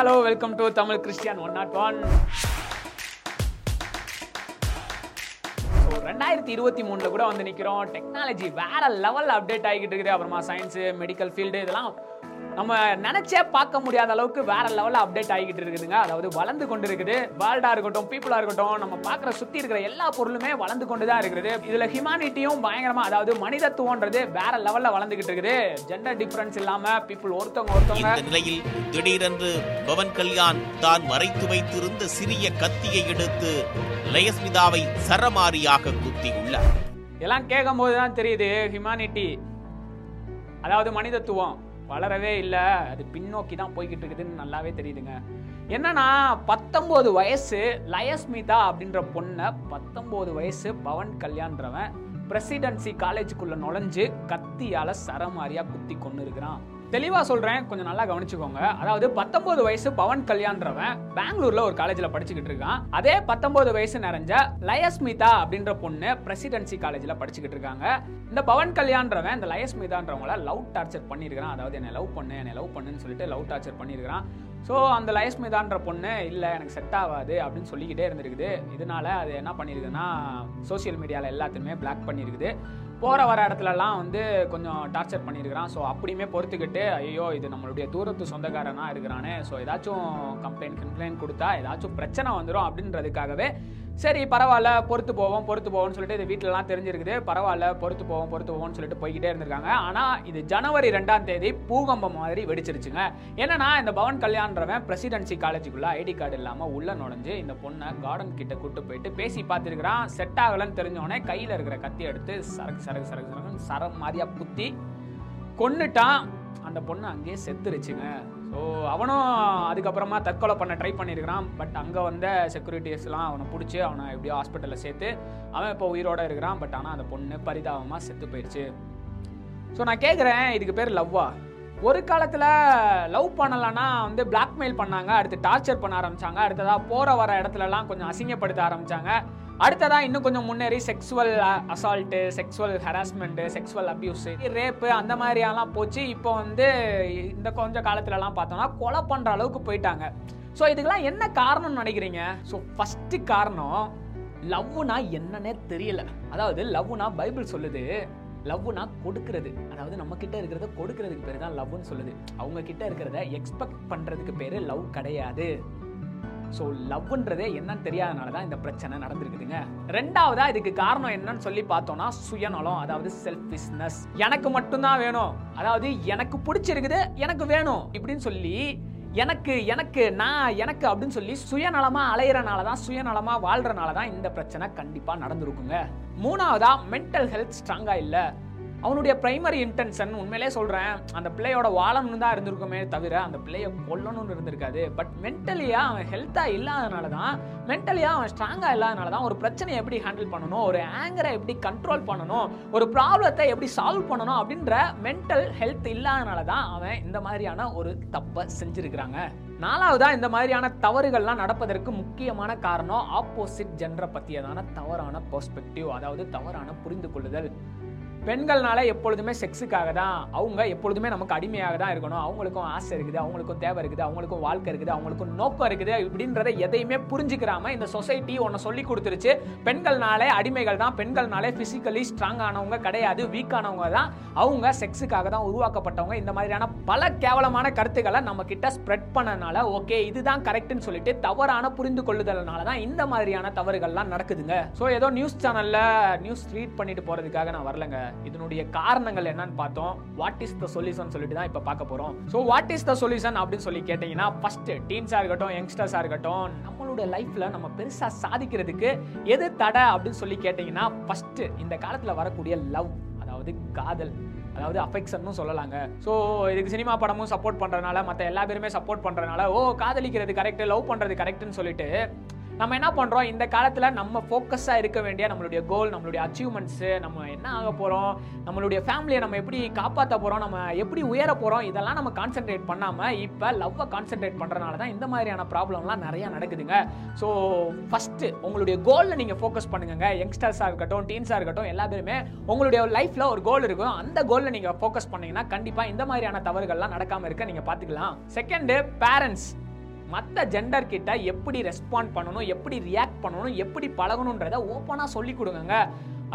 Hello welcome to Tamil Christian one nought one ரெண்டாயிரத்தி இருபத்தி மூணில் கூட வந்து நிக்கிறோம். டெக்னாலஜி வேற லெவல் அப்டேட் ஆகிட்டு இருக்குது. அப்புறமா சயின்ஸ் மெடிக்கல் ஃபீல்டு இதெல்லாம் நம்ம நினைச்சே பார்க்க முடியாத அளவுக்கு வேற லெவலில் அப்டேட் ஆகிட்டு இருக்குதுங்க. அதாவது வளர்ந்து கொண்டு இருக்குது வேர்ல்டா இருக்கட்டும் பீப்புளா இருக்கட்டும் நம்ம பார்க்குற சுத்தி இருக்கிற எல்லா பொருளுமே வளர்ந்து கொண்டு தான் இருக்குது. இதுல ஹியூமானிட்டியும் பயங்கரமா அதாவது மனிதத்துவன்றது வேற லெவல்ல வளர்ந்துகிட்டு இருக்குது. ஜெண்டர் டிஃபரன்ஸ் இல்லாம பீப்புள் ஒருத்தவங்க ஒருத்தவங்க நிலையில் திடீரென்று பவன் கல்யாண் தான் மறைத்து வைத்திருந்த சிறிய கத்தியை எடுத்து லயஸ்மிதாவை சரமாரியாக குத்தியுள்ளார். எல்லாம் கேட்கும் போது தான் தெரியுது ஹியூமானிட்டி அதாவது மனிதத்துவம். வளரவே இல்லை. அது பின்னோக்கி தான் போய்கிட்டு இருக்குதுன்னு நல்லாவே தெரியுதுங்க. என்னன்னா பத்தொம்போது வயசு லயஸ்மிதா அப்படின்ற பொண்ணை பத்தொம்போது வயசு பவன் கல்யாண்ன்றவன் பிரசிடென்சி காலேஜுக்குள்ள நுழைஞ்சு கத்தியால சரமாரியா குத்தி கொண்டு இருக்கிறான் தெளிவாக சொல்கிறேன் கொஞ்சம் நல்லா கவனிச்சுக்கோங்க. அதாவது பத்தொன்பது வயசு பவன் கல்யாண்றவன் பெங்களூர்ல ஒரு காலேஜில் படிச்சுக்கிட்டு இருக்கான். அதே பத்தொன்பது வயசு நிறைஞ்ச லயஸ்மிதா அப்படின்ற பொண்ணு பிரசிடென்சி காலேஜில் படிச்சுக்கிட்டு இருக்காங்க. இந்த பவன் கல்யாண்றவன் இந்த லயஸ்மிதான்றவங்கள லவ் டார்ச்சர் பண்ணியிருக்கான் அதாவது என்னை லவ் பண்ணு என்னை லவ் பண்ணுன்னு சொல்லிட்டு லவ் டார்ச்சர் பண்ணியிருக்கான் ஸோ அந்த லயஸ்மிதான்ற பொண்ணு இல்லை எனக்கு செட் ஆகாது அப்படின்னு சொல்லிக்கிட்டே இருந்திருக்குது. இதனால அது என்ன பண்ணியிருக்குன்னா சோஷியல் மீடியாவில் எல்லாத்தையுமே பிளாக் பண்ணியிருக்குது போகிற வர இடத்துலலாம் வந்து கொஞ்சம் டார்ச்சர் பண்ணியிருக்கிறான் ஸோ அப்படியுமே பொறுத்துக்கிட்டு ஐயோ இது நம்மளுடைய தூரத்து சொந்தக்காரனாக இருக்கிறானே. ஸோ ஏதாச்சும் கம்ப்ளைண்ட் கம்ப்ளைண்ட் கொடுத்தா ஏதாச்சும் பிரச்சனை வந்துடும் அப்படின்றதுக்காகவே சரி பரவாயில்ல பொறுத்து போவோம் பொறுத்து போவோம்னு சொல்லிட்டு இது வீட்டிலலாம் தெரிஞ்சிருக்குது. பரவாயில்ல பொறுத்து போவோம் பொறுத்து போவோம்னு சொல்லிட்டு போய்கிட்டே இருந்திருக்காங்க. ஆனால் இது ஜனவரி ரெண்டாம் தேதி பூகம்பம் மாதிரி வெடிச்சிருச்சுங்க. என்னன்னா இந்த பவன் கல்யாண்றவன் பிரசிடென்சி காலேஜுக்குள்ள ஐடி கார்டு இல்லாமல் உள்ள நுழைஞ்சு இந்த பொண்ணை கார்டன் கிட்ட கூட்டு போயிட்டு பேசி பார்த்துருக்குறான். செட் ஆகலன்னு தெரிஞ்சோடனே கையில் இருக்கிற கத்தி எடுத்து சரக்கு சரக்கு சரக்கு சரக்கு சரம் மாதிரியாக குத்தி கொன்னுட்டான். அந்த பொண்ணு அங்கேயே செத்துருச்சுங்க. ஸோ அவனும் அதுக்கப்புறமா தற்கொலை பண்ண ட்ரை பண்ணியிருக்கிறான். பட் அங்கே வந்த செக்யூரிட்டிஸ்லாம் அவனை பிடிச்சி அவனை எப்படியோ ஹாஸ்பிட்டலில் சேர்த்து அவன் இப்போ உயிரோடு இருக்கிறான். பட் ஆனால் அந்த பொண்ணு பரிதாபமாக செத்து போயிடுச்சு ஸோ நான் கேட்குறேன் இதுக்கு பேர் லவ்வா ஒரு காலத்தில் லவ் பண்ணலைன்னா வந்து பிளாக்மெயில் பண்ணாங்க அடுத்து டார்ச்சர் பண்ண ஆரம்பிச்சாங்க அடுத்ததாக போகிற வர இடத்துலலாம் கொஞ்சம் அசிங்கப்படுத்த ஆரம்பிச்சாங்க. அடுத்ததாக இன்னும் கொஞ்சம் முன்னேறி sexual assault sexual harassment sexual abuse rape அந்த மாதிரியெல்லாம் போச்சு. இப்போ வந்து இந்த கொஞ்சம் காலத்துலலாம் பார்த்தோம்னா கொலை பண்ணுற அளவுக்கு போயிட்டாங்க. ஸோ இதுக்கெல்லாம் என்ன காரணம்னு நினைக்கிறீங்க? ஸோ ஃபஸ்ட்டு காரணம் லவ்னா என்னன்னே தெரியல. அதாவது லவ்னா பைபிள் சொல்லுது லவ்னா கொடுக்கறது. அதாவது நம்ம கிட்ட இருக்கிறத கொடுக்கறதுக்கு பேர் தான் லவ்னு சொல்லுது. அவங்க கிட்ட இருக்கிறத எக்ஸ்பெக்ட் பண்றதுக்கு பேர் லவ் கிடையாது. ஸோ லவ்ன்றதே என்னன்னு தெரியாதனால தான் இந்த பிரச்சனை நடந்திருக்குதுங்க. ரெண்டாவதா இதுக்கு காரணம் என்னன்னு சொல்லி பார்த்தோம்னா சுயநலம் அதாவது செல்ஃபிஷ்னஸ் எனக்கு மட்டும்தான் வேணும். அதாவது எனக்கு பிடிச்சிருக்குது எனக்கு வேணும் இப்படின்னு சொல்லி எனக்கு எனக்கு நான் எனக்கு அப்படின்னு சொல்லி சுயநலமா அலையிறனால தான் சுயநலமா வாழ்றனால தான் இந்த பிரச்சனை கண்டிப்பா நடந்திருக்குங்க. மூணாவதா மென்டல் ஹெல்த் ஸ்ட்ராங்கா இல்லை. அவனுடைய பிரைமரி இன்டென்ஷன் உண்மையிலே சொல்கிறேன் அந்த பிள்ளையோட வாழணும்னு தான் இருந்திருக்குமே தவிர அந்த பிள்ளையை கொல்லணும்னு இருந்திருக்காது. பட் மென்டலியாக அவன் ஹெல்த்தாக இல்லாதனால தான் மென்டலியாக அவன் ஸ்ட்ராங்காக இல்லாதனால தான் ஒரு பிரச்சனையை எப்படி ஹேண்டில் பண்ணணும் ஒரு ஆங்கரை எப்படி கண்ட்ரோல் பண்ணணும் ஒரு ப்ராப்ளத்தை எப்படி சால்வ் பண்ணணும் அப்படின்ற மென்டல் ஹெல்த் இல்லாதனால தான் அவன் இந்த மாதிரியான ஒரு தப்பை செஞ்சிருக்கிறாங்க. நாலாவதா இந்த மாதிரியான தவறுகள்லாம் நடப்பதற்கு முக்கியமான காரணம் ஆப்போசிட் ஜென்ரை பற்றியதான தவறான பெர்ஸ்பெக்டிவ் அதாவது தவறான புரிந்து கொள்ளுதல் பெண்கள்னால எப்பொழுதுமே செக்ஸுக்காக தான் அவங்க எப்பொழுதுமே நமக்கு அடிமையாக தான் இருக்கணும். அவங்களுக்கும் ஆசை இருக்குது அவங்களுக்கும் தேவை இருக்குது அவங்களுக்கும் வாழ்க்கை இருக்குது அவங்களுக்கும் நோக்கம் இருக்குது இப்படின்றத எதையுமே புரிஞ்சுக்கிறாம இந்த சொசைட்டி ஒன்று சொல்லி கொடுத்துருச்சு. பெண்கள்னாலே அடிமைகள் தான் பெண்கள்னாலே பிசிக்கலி ஸ்ட்ராங் ஆனவங்க கிடையாது வீக் ஆனவங்க தான். அவங்க செக்ஸுக்காக தான் உருவாக்கப்பட்டவங்க. இந்த மாதிரியான பல கேவலமான கருத்துக்களை நம்ம கிட்ட ஸ்ப்ரெட் பண்ணனால ஓகே இதுதான் கரெக்ட்னு சொல்லிட்டு தவறான புரிந்து கொள்ளுதல்னால தான் இந்த மாதிரியான தவறுகள்லாம் நடக்குதுங்க. ஸோ ஏதோ நியூஸ் சேனலில் நியூஸ் ரீட் பண்ணிட்டு போகிறதுக்காக நான் வரலங்க. இதனுடைய காரணங்கள் என்னன்னு பார்த்தோம். வாட் இஸ் த சொல்யூஷன் சொல்லிட்டு தான் இப்போ பார்க்க போறோம். So what is the solution அப்படின்னு சொல்லி கேட்டீங்கன்னா ஃபர்ஸ்ட் டீன்ஸா இருக்கட்டும் யங்ஸ்டர்ஸா இருக்கட்டும் நம்மளோட லைஃப்ல நம்ம பெருசா சாதிக்கிறதுக்கு எது தடை அப்படின்னு சொல்லி கேட்டீங்கன்னா ஃபர்ஸ்ட் இந்த காலத்துல வரக்கூடிய லவ் அதாவது காதல் அதாவது அஃபெக்ஷன்னு சொல்லலாங்க. ஸோ இதுக்கு சினிமா படமும் சப்போர்ட் பண்ணுறதுனால மற்ற எல்லா பேருமே சப்போர்ட் பண்ணுறதுனால ஓ காதலிக்கிறது கரெக்ட் லவ் பண்ணுறது கரெக்ட்னு சொல்லிட்டு நம்ம என்ன பண்ணுறோம் இந்த காலத்தில் நம்ம ஃபோக்கஸாக இருக்க வேண்டிய நம்மளுடைய கோல் நம்மளுடைய அச்சீவ்மெண்ட்ஸு நம்ம என்ன ஆக போகிறோம் நம்மளுடைய ஃபேமிலியை நம்ம எப்படி காப்பாற்ற போகிறோம் நம்ம எப்படி உயர போகிறோம் இதெல்லாம் நம்ம கான்சென்ட்ரேட் பண்ணாமல் இப்போ லவ்வை கான்சென்ட்ரேட் பண்ணுறனால தான் இந்த மாதிரியான ப்ராப்ளம்லாம் நிறையா நடக்குதுங்க. ஸோ ஃபஸ்ட்டு உங்களுடைய கோலில் நீங்கள் ஃபோக்கஸ் பண்ணுங்க. யங்ஸ்டர்ஸாக இருக்கட்டும் டீன்ஸாக இருக்கட்டும் எல்லா பேருமே உங்களுடைய லைஃப்பில் ஒரு கோல் இருக்கும். அந்த கோலில் நீங்கள் ஃபோக்கஸ் பண்ணீங்கன்னா கண்டிப்பாக இந்த மாதிரியான தவறுகள்லாம் நடக்காமல் இருக்க நீங்கள் பார்த்துக்கலாம். செகண்டு பேரண்ட்ஸ் மற்ற ஜெண்டர் கிட்ட எப்படி ரெஸ்பாண்ட் பண்ணணும் எப்படி ரியாக்ட் பண்ணணும் எப்படி பழகணுன்றத ஓப்பனாக சொல்லி கொடுங்க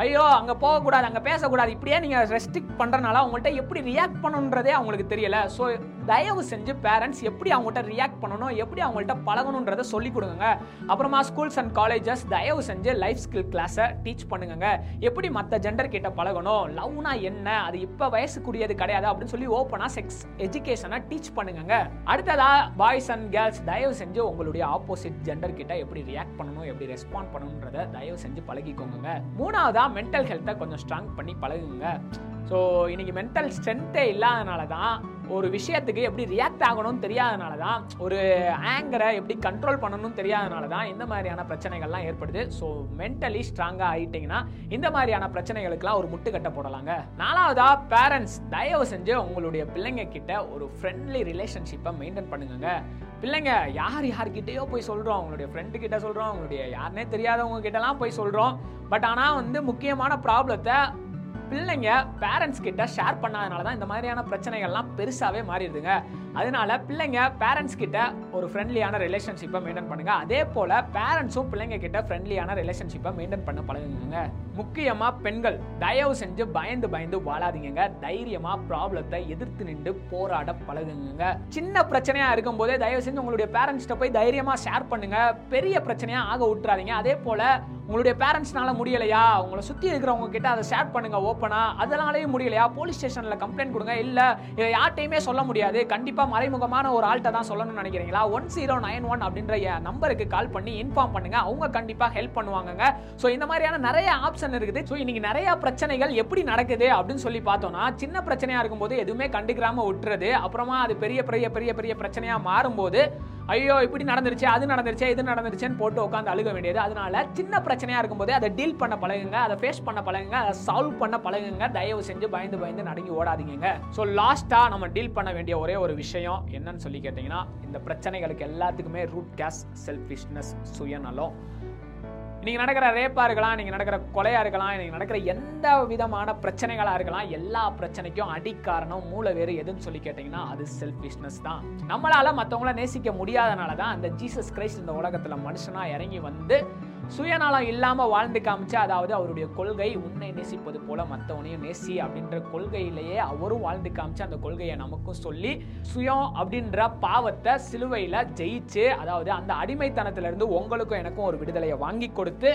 ஐயோ அங்கே போகக்கூடாது அங்கே பேசக்கூடாது இப்படியே நீங்கள் ரெஸ்ட்ரிக்ட் பண்ணுறனால அவங்கள்ட்ட எப்படி ரியாக்ட் பண்ணணுன்றதே அவங்களுக்கு தெரியல. ஸோ தயவு செஞ்சு பேரண்ட்ஸ் எப்படி அவங்கள்ட்ட ரியாக்ட் பண்ணணும் எப்படி அவங்கள்ட்ட பழகணுன்றத சொல்லி கொடுங்க அப்புறமா ஸ்கூல்ஸ் அண்ட் காலேஜஸ் தயவு செஞ்சு லைஃப் ஸ்கில் கிளாஸை டீச் பண்ணுங்க எப்படி மற்ற ஜெண்டர் கிட்ட பழகணும் லவ்னா என்ன அது இப்போ வயசுக்குரியது கிடையாது அப்படின்னு சொல்லி ஓப்பனாக செக்ஸ் எஜுகேஷனை டீச் பண்ணுங்க அடுத்ததா பாய்ஸ் அண்ட் கேர்ள்ஸ் தயவு செஞ்சு உங்களுடைய ஆப்போசிட் ஜெண்டர் கிட்ட எப்படி ரியாக்ட் பண்ணணும் எப்படி ரெஸ்பாண்ட் பண்ணணுன்றத தயவு செஞ்சு பழகிக்கோங்க மூணாவதா மென்டல் ஹெல்த்தை கொஞ்சம் ஸ்ட்ராங் பண்ணி பழகுங்க. ஸோ இன்னைக்கு மென்டல் ஸ்ட்ரென்த்தே இல்லாதனால தான் ஒரு விஷயத்துக்கு எப்படி ரியாக்ட் ஆகணும்னு தெரியாதனால தான் ஒரு ஆங்கரை எப்படி கண்ட்ரோல் பண்ணணும்னு தெரியாதனால தான் இந்த மாதிரியான பிரச்சனைகள்லாம் ஏற்படுது. ஸோ மென்டலி ஸ்ட்ராங்காக ஆகிட்டிங்கன்னா இந்த மாதிரியான பிரச்சனைகளுக்கெல்லாம் ஒரு முட்டுக்கட்டை போடலாங்க. நாலாவதா பேரண்ட்ஸ் தயவு செஞ்சு உங்களுடைய பிள்ளைங்க கிட்ட ஒரு ஃப்ரெண்ட்லி ரிலேஷன்ஷிப்பை மெயின்டைன் பண்ணுங்க பிள்ளைங்க யார் யார்கிட்டயோ போய் சொல்கிறோம் அவங்களுடைய ஃப்ரெண்டு கிட்ட சொல்கிறோம் அவங்களுடைய யாருனே தெரியாதவங்க கிட்டலாம் போய் சொல்கிறோம் பட் ஆனால் வந்து முக்கியமான ப்ராப்ளத்தை பிள்ளைங்க பேரண்ட்ஸ் கிட்ட ஷேர் பண்ணாதனால தான் இந்த மாதிரியான பிரச்சனைகள்லாம் பெருசாகவே மாறிடுதுங்க. அதனால பிள்ளைங்க பேரண்ட்ஸ் கிட்ட ஒரு ஃப்ரெண்ட்லியான ரிலேஷன்ஷிப்பை மெயின்டைன் பண்ணுங்க. அதே போல் பேரண்ட்ஸும் பிள்ளைங்க கிட்ட ஃப்ரெண்ட்லியான ரிலேஷன்ஷிப்பை மெயின்டைன் பண்ண பழகுங்க. முக்கியமாக பெண்கள் தயவு செஞ்சு பயந்து பயந்து வாழாதீங்க தைரியமாக ப்ராப்ளத்தை எதிர்த்து நின்று போராட பழகுங்க. சின்ன பிரச்சனையா இருக்கும் போதே தயவு செஞ்சு உங்களுடைய பேரண்ட்ஸ்கிட்ட போய் தைரியமாக ஷேர் பண்ணுங்க. பெரிய பிரச்சனையா ஆக விட்டுறாதீங்க. அதே போல் உங்களுடைய பேரண்ட்ஸ்னால முடியலையா? உங்களை சுற்றி இருக்கிறவங்க கிட்ட அதை ஷேர் பண்ணுங்க ஓப்பனா அதனாலேயும் முடியலையா? போலீஸ் ஸ்டேஷனில் கம்ப்ளைண்ட் கொடுங்க. இல்லை இதை யார்ட்டையுமே சொல்ல முடியாது. கண்டிப்பாக மறைமுகமான ஒரு ஆள்கிட்ட தான் சொல்லணும்னு நினைக்கிறீங்களா? ஒன் ஜீரோ நைன் ஒன் அப்படின்ற நம்பருக்கு கால் பண்ணி இன்ஃபார்ம் பண்ணுங்க. அவங்க கண்டிப்பாக ஹெல்ப் பண்ணுவாங்க ஸோ இந்த மாதிரியான நிறைய ஆப்ஷன் இருக்குது. ஸோ இன்னைக்கு நிறைய பிரச்சனைகள் எப்படி நடக்குது அப்படின்னு சொல்லி பார்த்தோம்னா சின்ன பிரச்சனையா இருக்கும்போது எதுவுமே கண்டுக்கிறாம விட்டுறது அப்புறமா அது பெரிய பெரிய பெரிய பெரிய பிரச்சனையா மாறும்போது ஐயோ இப்படி நடந்துருச்சு அது நடந்துருச்சு இது நடந்துருச்சுன்னு போட்டு உட்காந்து அழுக வேண்டியது. அதனால சின்ன பிரச்சனையா இருக்கும்போது அதை டீல் பண்ண பழகுங்க அதை ஃபேஸ் பண்ண பழகுங்க அதை சால்வ் பண்ண பழகுங்க. தயவு செஞ்சு பயந்து பயந்து நடுங்கி ஓடாதீங்க ஸோ லாஸ்டா நம்ம டீல் பண்ண வேண்டிய ஒரே ஒரு விஷயம் என்னன்னு சொல்லி கேட்டிங்கன்னா இந்த பிரச்சனைகளுக்கு எல்லாத்துக்குமே ரூட் கேஸ் செல்ஃபிஷ்னஸ் சுயநலம். நீங்கள் நடக்கிற ரேப்பாக இருக்கலாம் நீங்கள் நடக்கிற கொலையாக இருக்கலாம் நீங்கள் நடக்கிற எந்த விதமான பிரச்சனைகளா இருக்கலாம் எல்லா பிரச்சனைக்கும் அடிக்காரணம் மூல வேறு எதுன்னு சொல்லி கேட்டிங்கன்னா அது செல்ஃபிஷ்னஸ் தான். நம்மளால மற்றவங்கள நேசிக்க முடியாதனால தான் அந்த ஜீசஸ் கிரைஸ்ட் இந்த உலகத்துல மனுஷனா இறங்கி வந்து சுயநலம் இல்லாமல் வாழ்ந்து காமிச்சு அதாவது அவருடைய கொள்கை உன்னை நேசிப்பது போல மற்றவனையும் நேசி அப்படின்ற கொள்கையிலேயே அவரும் வாழ்ந்து காமிச்சு அந்த கொள்கையை நமக்கும் சொல்லி சுயம் அப்படின்ற பாவத்தை சிலுவையில் ஜெயிச்சு அதாவது அந்த அடிமைத்தனத்திலிருந்து உங்களுக்கும் எனக்கும் ஒரு விடுதலையை வாங்கி கொடுத்து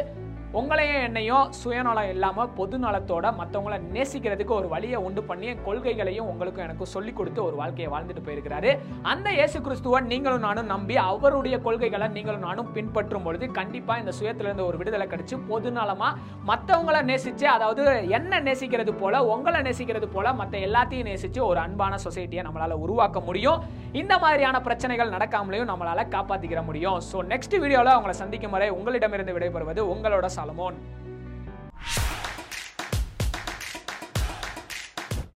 உங்களையும் என்னையும் சுயநலம் இல்லாமல் பொது நலத்தோட மற்றவங்கள நேசிக்கிறதுக்கு ஒரு வழியை உண்டு பண்ணி கொள்கைகளையும் உங்களுக்கும் எனக்கும் சொல்லி கொடுத்து ஒரு வாழ்க்கையை வாழ்ந்துட்டு போயிருக்கிறாரு. அந்த இயேசு கிறிஸ்துவை நீங்களும் நானும் நம்பி அவருடைய கொள்கைகளை நீங்களும் நானும் பின்பற்றும் பொழுது கண்டிப்பா இந்த சுயத்திலிருந்து ஒரு விடுதலை கிடைச்சு பொது நலமா மற்றவங்கள நேசிச்சு அதாவது என்ன நேசிக்கிறது போல உங்களை நேசிக்கிறது போல மற்ற எல்லாத்தையும் நேசிச்சு ஒரு அன்பான சொசைட்டியை நம்மளால உருவாக்க முடியும். இந்த மாதிரியான பிரச்சனைகள் நடக்காமலையும் நம்மளால காப்பாத்திக்கிற முடியும். ஸோ நெக்ஸ்ட் வீடியோவில் உங்களை சந்திக்கும் வரை உங்களிடமிருந்து விடைபெறுவது உங்களோட Salomon.